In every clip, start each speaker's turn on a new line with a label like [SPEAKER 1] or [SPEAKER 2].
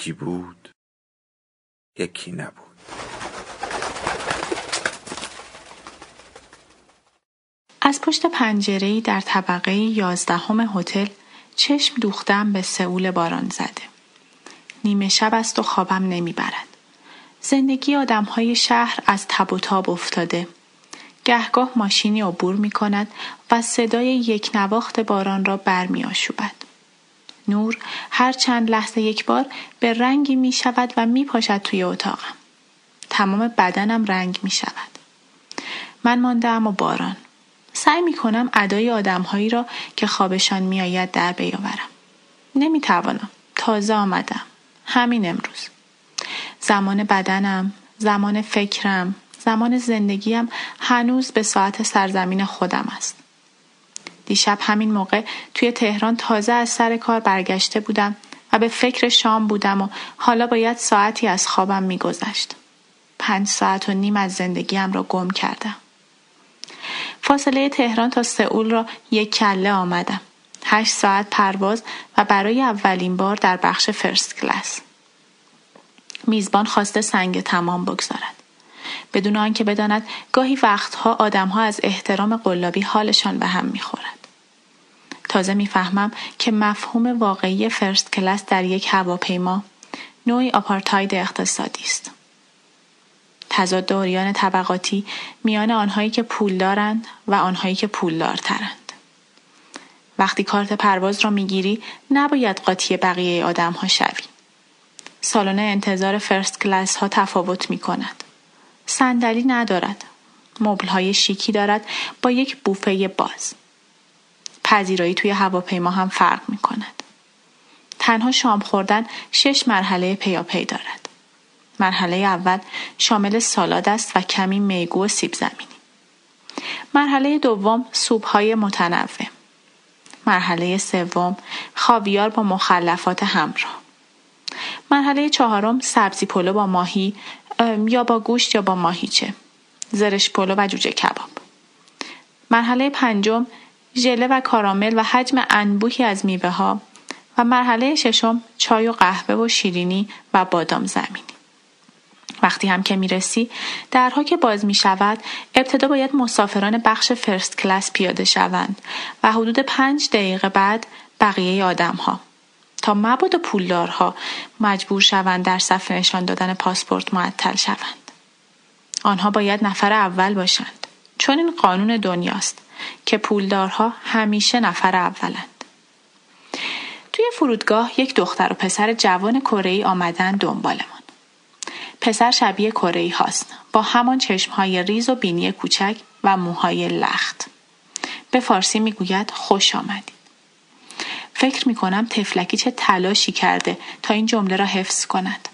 [SPEAKER 1] یکی بود یکی نبود
[SPEAKER 2] از پشت پنجرهای در طبقه یازدهم هتل چشم دوختم به سئول باران زده. نیمه شب است و خوابم نمی‌برد. زندگی آدمهای شهر از تب و تاب افتاده. گهگاه ماشینی عبور می کند و صدای یک نواخت باران را برمی آشوبد. نور هر چند لحظه یک بار به رنگی می شود و می پاشد توی اتاقم. تمام بدنم رنگ می شود. من مانده و باران. سعی می کنم ادای آدمهایی را که خوابشان می آید در بیاورم. نمی توانم. تازه آمدم. همین امروز. زمان بدنم، زمان فکرم، زمان زندگیم هنوز به ساعت سرزمین خودم است. دیشب همین موقع توی تهران تازه از سر کار برگشته بودم و به فکر شام بودم و حالا باید ساعتی از خوابم میگذشت. پنج ساعت و نیم از زندگیم را گم کردم. فاصله تهران تا سئول را یک کله آمدم. هشت ساعت پرواز و برای اولین بار در بخش فرست کلاس. میزبان خواسته سنگ تمام بگذارد. بدون آنکه بداند گاهی وقتها آدمها از احترام قلابی حالشان به هم می‌خورد. تازه می‌فهمم که مفهوم واقعی فرست کلاس در یک هواپیما نوعی آپارتاید اقتصادی است. تضاد دوریان طبقاتی میان آنهایی که پول دارند و آنهایی که پولدارترند. وقتی کارت پرواز را می‌گیری نباید قاطی بقیه آدم ها شوی. سالن انتظار فرست کلاس ها تفاوت می کند. صندلی ندارد. مبل های شیکی دارد با یک بوفه باز. پذیرایی توی هواپیما هم فرق می کند. تنها شام خوردن شش مرحله پیاپی دارد. مرحله اول شامل سالاد است و کمی میگو و سیب زمینی. مرحله دوم سوپ های متنوع. مرحله سوم خاویار با مخلفات همراه. مرحله چهارم سبزی پلو با ماهی یا با گوشت یا با ماهیچه. زرش پلو و جوجه کباب. مرحله پنجم ژله و کارامل و حجم انبوهی از میوه ها و مرحله ششم چای و قهوه و شیرینی و بادام زمینی. وقتی هم که می‌رسی درها که باز می شود ابتدا باید مسافران بخش فرست کلاس پیاده شوند و حدود پنج دقیقه بعد بقیه آدم ها تا مبادا پولدارها مجبور شوند در صف نشان دادن پاسپورت معطل شوند. آنها باید نفر اول باشند. چون این قانون دنیاست که پولدارها همیشه نفر اولند. توی فرودگاه یک دختر و پسر جوان کره آمدن دنبالمان. پسر شبیه کره هاست با همان چشمهای ریز و بینی کوچک و موهای لخت. به فارسی می‌گوید خوش آمدید. فکر می کنم تفلکی چه تلاشی کرده تا این جمله را حفظ کند.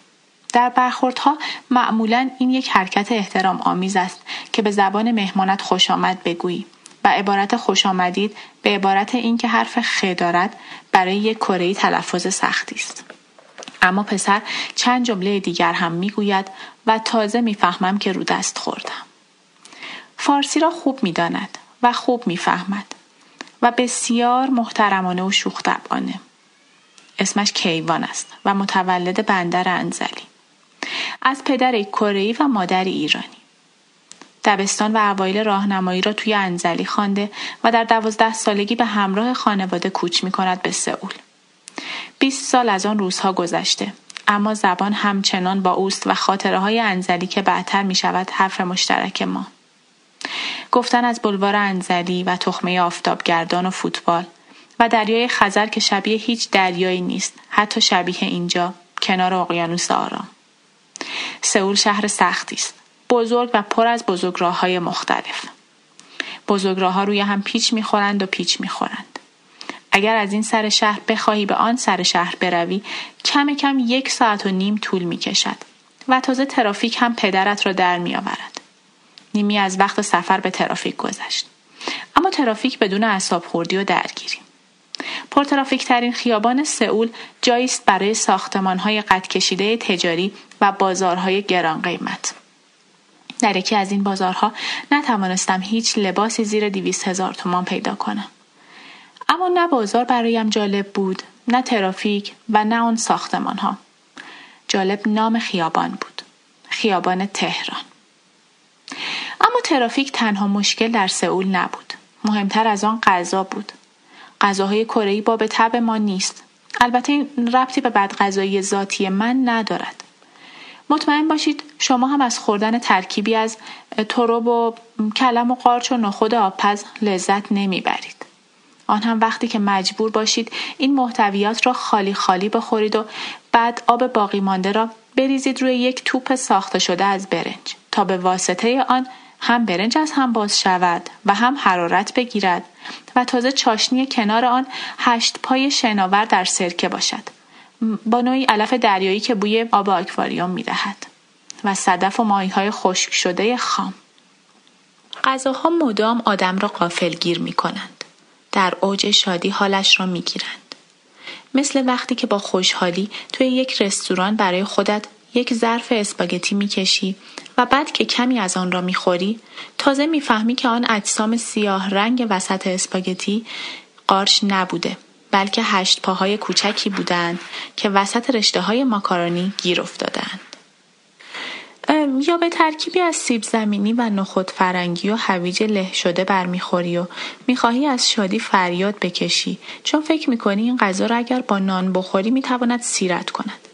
[SPEAKER 2] در برخوردها معمولا این یک حرکت احترام آمیز است که به زبان مهمانت خوش آمد بگویی و عبارت خوش آمدید به عبارت اینکه حرف خ دارد برای یک کره تلفظ سختی است. اما پسر چند جمله دیگر هم می‌گوید و تازه می‌فهمم که رو دست خوردم. فارسی را خوب می‌داند و خوب می‌فهمد و بسیار محترمانه و شوخ اسمش کیوان است و متولد بندر انزلی. از پدر کره و مادر ایرانی. دبستان و اوایل راهنمایی را توی انزلی خوانده و در دوازده سالگی به همراه خانواده کوچ می کند به سئول. 20 سال از آن روزها گذشته اما زبان همچنان با اوست و خاطره های انزلی که بعدتر می شود حرف مشترک ما. گفتن از بلوار انزلی و تخمه آفتابگردان و فوتبال و دریای خزر که شبیه هیچ دریایی نیست حتی شبیه اینجا کنار اقیانوس آرام. سئول شهر سختی است بزرگ و پر از بزرگراه های مختلف. بزرگراه ها روی هم پیچ می‌خورند و پیچ می‌خورند. اگر از این سر شهر بخواهی به آن سر شهر بروی کم کم یک ساعت و نیم طول می کشد و تازه ترافیک هم پدرت را در می آورد. نیمی از وقت سفر به ترافیک گذشت. اما ترافیک بدون اصاب خوردی و درگیری. پرترافیک ترین خیابان سئول جایی است برای ساختمان های قد کشیده تجاری و بازارهای گران قیمت. در یکی از این بازارها نتوانستم هیچ لباسی زیر دیویست هزار تومان پیدا کنم. اما نه بازار برایم جالب بود نه ترافیک و نه آن ساختمان ها. جالب نام خیابان بود. خیابان تهران. اما ترافیک تنها مشکل در سئول نبود. مهمتر از آن غذا بود. غذاهای کره با به طب ما نیست. البته این ربطی به بدغذایی ذاتی من ندارد. مطمئن باشید شما هم از خوردن ترکیبی از تروب و کلم و قارچ و نخود آبپز لذت نمی‌برید. آن هم وقتی که مجبور باشید این محتویات را خالی خالی بخورید و بعد آب باقی مانده را بریزید روی یک توپ ساخته شده از برنج تا به واسطه آن هم برنج از هم باز شود و هم حرارت بگیرد و تازه چاشنی کنار آن هشت پای شناور در سرکه باشد. با نوعی علف دریایی که بوی آب آکواریوم می دهد و صدف و ماهی های خشک شده خام. غذاها مدام آدم را قافلگیر می کنند در اوج شادی حالش را می گیرند مثل وقتی که با خوشحالی توی یک رستوران برای خودت یک ظرف اسپاگتی می‌کشی و بعد که کمی از آن را می‌خوری تازه می‌فهمی که آن اجسام سیاه رنگ وسط اسپاگتی قارچ نبوده بلکه هشت پاهای کوچکی بودند که وسط رشته های ماکارونی گیر افتادند. یا به ترکیبی از سیب زمینی و نخود فرنگی و هویج له شده برمیخوری و می‌خواهی از شادی فریاد بکشی چون فکر می‌کنی این غذا را اگر با نان بخوری می‌تواند سیرت کند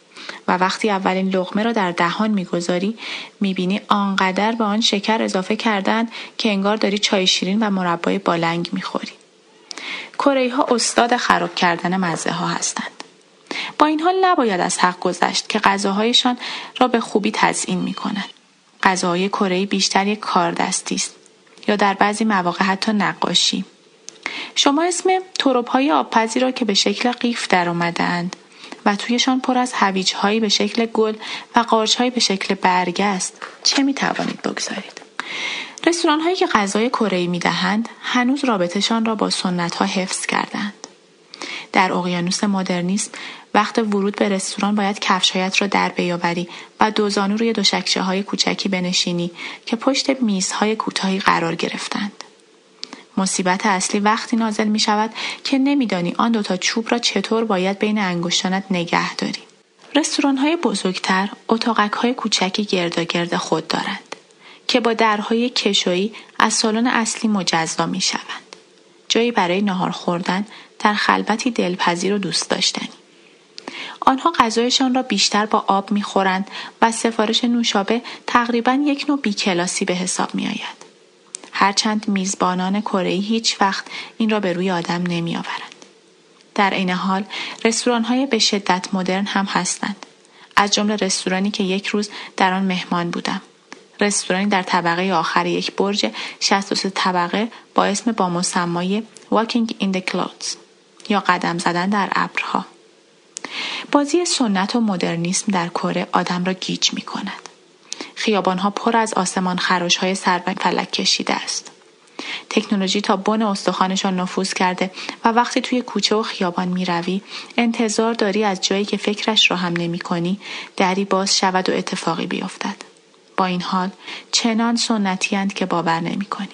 [SPEAKER 2] و وقتی اولین لغمه را در دهان می‌گذاری می‌بینی آنقدر به آن شکر اضافه کردن که انگار داری چای شیرین و مربای بالنگ می‌خوری کره ها استاد خراب کردن مزه ها هستند با این حال نباید از حق گذشت که غذاهایشان را به خوبی تزیین می کنند. غذاهای کره بیشتر یک کاردستی است یا در بعضی مواقع حتی نقاشی. شما اسم تروب های آبپزی را که به شکل قیف در آمدند و تویشان پر از هویج هایی به شکل گل و قارچ هایی به شکل برگه است. چه می توانید بگذارید؟ رستوران هایی که غذای کره می دهند هنوز رابطشان را با سنت ها حفظ کردند. در اقیانوس مدرنیسم وقت ورود به رستوران باید کفشهایت را در بیاوری و دوزانو روی دوشکشه های کوچکی بنشینی که پشت میزهای کوتاهی قرار گرفتند. مصیبت اصلی وقتی نازل می شود که نمیدانی آن دوتا چوب را چطور باید بین انگشتانت نگه داری. رستوران های بزرگتر اتاقک های کوچکی گرد خود دارند که با درهای کشویی از سالن اصلی مجزا می شوند. جایی برای نهار خوردن در خلبتی دلپذیر و دوست داشتنی. آنها غذایشان را بیشتر با آب می‌خورند و سفارش نوشابه تقریبا یک نوع بیکلاسی به حساب می آید. هرچند میزبانان کره هیچ وقت این را به روی آدم نمی آورند. در عین حال رستوران های به شدت مدرن هم هستند. از جمله رستورانی که یک روز در آن مهمان بودم. رستورانی در طبقه آخر یک برج 63 طبقه با اسم با مسمای Walking in the Clouds یا قدم زدن در ابرها. بازی سنت و مدرنیسم در کره آدم را گیج می کند. خیابانها پر از آسمان خراش های سر فلک کشیده است. تکنولوژی تا بن استخوانشان نفوذ کرده و وقتی توی کوچه و خیابان می روی انتظار داری از جایی که فکرش را هم نمی کنی دری باز شود و اتفاقی بیفتد. با این حال چنان سنتی که باور نمی کنی.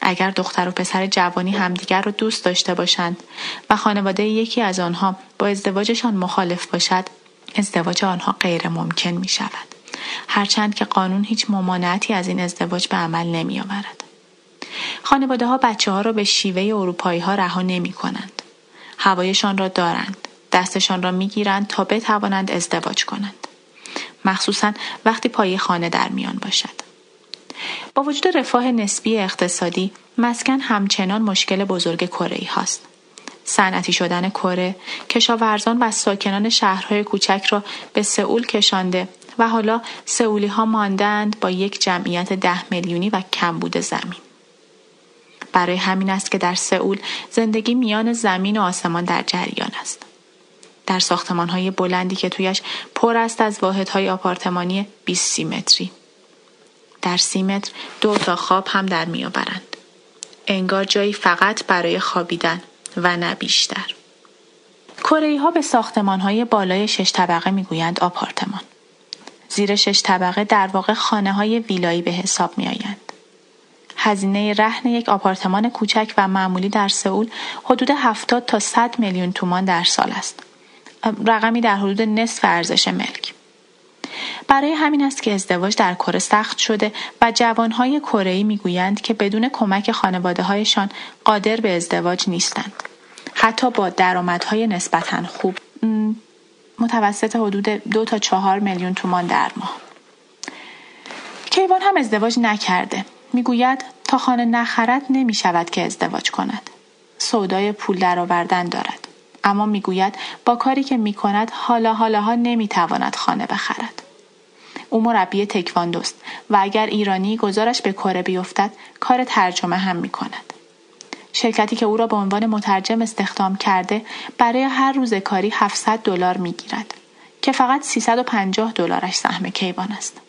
[SPEAKER 2] اگر دختر و پسر جوانی همدیگر را دوست داشته باشند و خانواده یکی از آنها با ازدواجشان مخالف باشد ازدواج آنها غیر ممکن می شود. هرچند که قانون هیچ ممانعتی از این ازدواج به عمل نمی آورد. خانواده ها بچه ها را به شیوه اروپایی ها رها نمی کنند. هوایشان را دارند. دستشان را می گیرند تا بتوانند ازدواج کنند. مخصوصا وقتی پای خانه در میان باشد. با وجود رفاه نسبی اقتصادی مسکن همچنان مشکل بزرگ کره هاست. صنعتی شدن کره کشاورزان و ساکنان شهرهای کوچک را به سئول کشانده و حالا سئولی ها ماندند با یک جمعیت ده میلیونی و کمبود زمین. برای همین است که در سئول زندگی میان زمین و آسمان در جریان است. در ساختمان های بلندی که تویش پر است از واحدهای آپارتمانی 20 سی متری. در سی متر دو تا خواب هم در میآورند. انگار جایی فقط برای خوابیدن و نه بیشتر. کره ها به ساختمان های بالای شش طبقه می‌گویند آپارتمان. زیر شش طبقه در واقع خانه های ویلایی به حساب می آیند. هزینه رهن یک آپارتمان کوچک و معمولی در سئول حدود 70 تا 100 میلیون تومان در سال است. رقمی در حدود نصف ارزش ملک. برای همین است که ازدواج در کره سخت شده و جوانهای کره می‌گویند که بدون کمک خانواده هایشان قادر به ازدواج نیستند. حتی با درآمدهای نسبتا خوب متوسط حدود دو تا چهار میلیون تومان در ماه. کیوان هم ازدواج نکرده. می‌گوید تا خانه نخرد نمی شود که ازدواج کند. سودای پول درآوردن دارد. اما می‌گوید با کاری که می کند حالا حالاها نمی تواند خانه بخرد. او مربی تکواندوست و اگر ایرانی گزارش به کره بیفتد کار ترجمه هم می کند. شرکتی که او را به عنوان مترجم استخدام کرده برای هر روز کاری 700 دلار می‌گیرد که فقط 350 دلارش سهم کیوان است.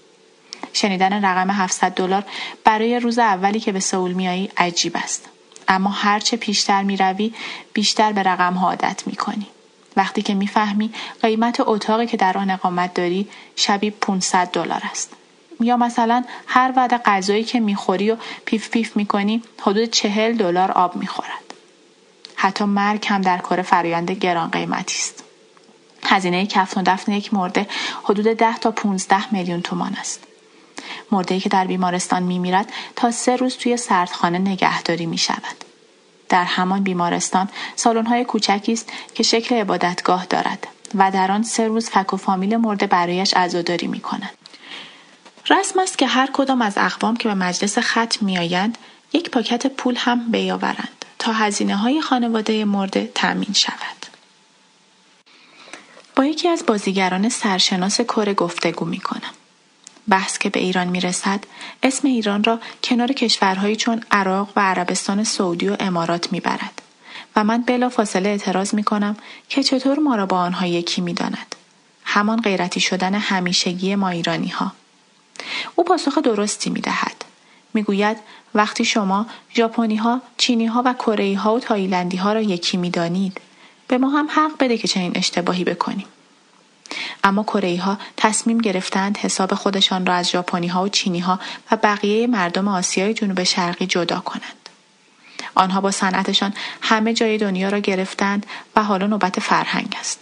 [SPEAKER 2] شنیدن رقم 700 دلار برای روز اولی که به سئول میایی عجیب است. اما هرچه پیشتر می‌روی بیشتر به رقم ها عادت می‌کنی. وقتی که می‌فهمی قیمت اتاقی که در آن اقامت داری شبی 500 دلار است. یا مثلا هر وعده غذایی که می‌خوری و پیف پیف می‌کنی حدود چهل دلار آب می‌خورد حتی مرگ هم در کار فرایند گران قیمتی است هزینه کفن و دفن یک مرده حدود ده تا 15 میلیون تومان است مرده که در بیمارستان میمیرد تا سه روز توی سردخانه نگهداری می شود. در همان بیمارستان های کوچکی است که شکل عبادتگاه دارد و در آن سه روز فک و فامیل مرده برایش عزاداری می کنند. رسم است که هر کدام از اقوام که به مجلس ختم میآیند یک پاکت پول هم بیاورند تا هزینه های خانواده مرده تأمین شود. با یکی از بازیگران سرشناس کره گفتگو می کنم. بحث که به ایران می رسد اسم ایران را کنار کشورهایی چون عراق و عربستان سعودی و امارات می برد و من بلا فاصله اعتراض می کنم که چطور ما را با آنها یکی می داند. همان غیرتی شدن همیشگی ما ایرانی ها. او پاسخ درستی می دهد. می گوید وقتی شما ژاپنی ها، چینی ها و کره ها و تایلندی ها را یکی می دانید به ما هم حق بده که چنین اشتباهی بکنیم. اما کره ها تصمیم گرفتند حساب خودشان را از ژاپنی ها و چینی ها و بقیه مردم آسیای جنوب شرقی جدا کنند. آنها با صنعتشان همه جای دنیا را گرفتند و حالا نوبت فرهنگ است.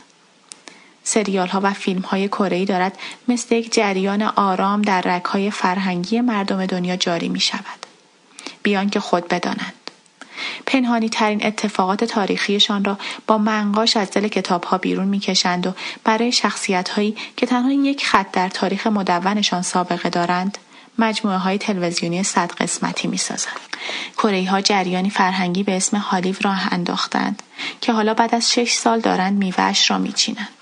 [SPEAKER 2] سریال ها و فیلم های کره دارد مثل یک جریان آرام در رک های فرهنگی مردم دنیا جاری می شود. بیان که خود بدانند. پنهانی ترین اتفاقات تاریخیشان را با منقاش از دل کتاب ها بیرون می‌کشند و برای شخصیت هایی که تنها یک خط در تاریخ مدونشان سابقه دارند مجموعه های تلویزیونی صد قسمتی می سازند. کره ها جریانی فرهنگی به اسم هالیو راه انداختند که حالا بعد از شش سال دارند میوهش را میچینند.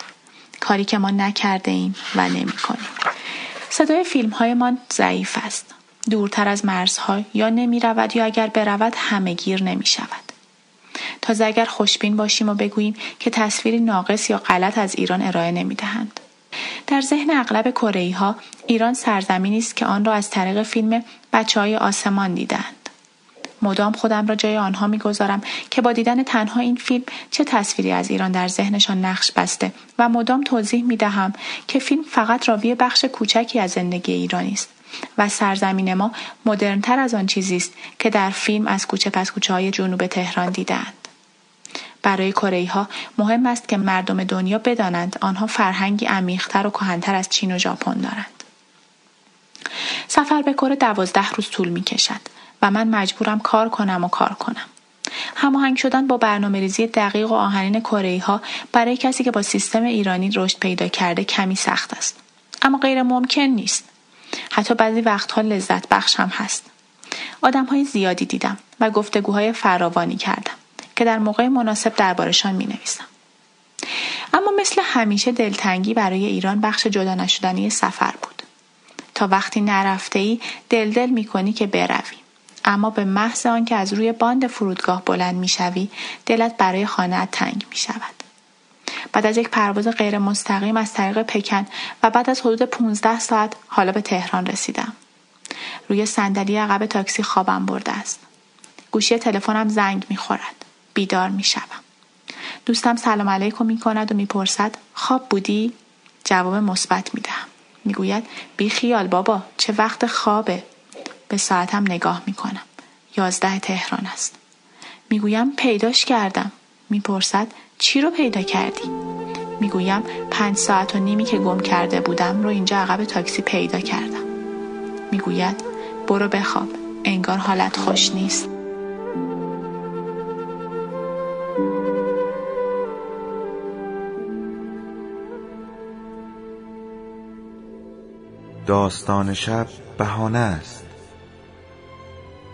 [SPEAKER 2] کاری که ما نکرده ایم و نمی کنیم. صدای فیلم هایمان ضعیف است. دورتر از مرزها یا نمی رود یا اگر برود همه گیر نمی شود. تازه اگر خوشبین باشیم و بگوییم که تصویری ناقص یا غلط از ایران ارائه نمی دهند. در ذهن اغلب کره ها ایران سرزمینی است که آن را از طریق فیلم بچه های آسمان دیدند. مدام خودم را جای آنها می‌گذارم که با دیدن تنها این فیلم چه تصویری از ایران در ذهنشان نقش بسته و مدام توضیح می دهم که فیلم فقط راوی بخش کوچکی از زندگی ایرانی است و سرزمین ما مدرنتر از آن چیزی است که در فیلم از کوچه پس کوچه های جنوب تهران دیدند. برای کره ها مهم است که مردم دنیا بدانند آنها فرهنگی عمیقتر و کهنتر از چین و ژاپن دارند. سفر به کره دوازده روز طول می کشد و من مجبورم کار کنم و کار کنم. هماهنگ شدن با برنامه ریزی دقیق و آهنین کره ها برای کسی که با سیستم ایرانی رشد پیدا کرده کمی سخت است. اما غیر ممکن نیست. حتی بعضی وقتها لذت بخش هم هست. آدم های زیادی دیدم و گفتگوهای فراوانی کردم که در موقع مناسب دربارشان می نویسم. اما مثل همیشه دلتنگی برای ایران بخش جدا نشدنی سفر بود. تا وقتی نرفته ای دل می کنی که بروی. اما به محض آنکه از روی باند فرودگاه بلند می‌شوی دلت برای خانه تنگ می شود. بعد از یک پرواز غیر مستقیم از طریق پکن و بعد از حدود 15 ساعت حالا به تهران رسیدم. روی صندلی عقب تاکسی خوابم برده است. گوشی تلفنم زنگ می‌خورد. بیدار می‌شوم. دوستم سلام علیکم می کند و می‌پرسد خواب بودی؟ جواب مثبت می‌دهم. می‌گوید بی خیال بابا چه وقت خوابه به ساعتم نگاه می‌کنم. یازده تهران است. می‌گویم پیداش کردم. می‌پرسد چی رو پیدا کردی؟ می‌گویم پنج ساعت و نیمی که گم کرده بودم رو اینجا عقب تاکسی پیدا کردم. می‌گوید برو بخواب. انگار حالت خوش نیست.
[SPEAKER 1] داستان شب بهانه است.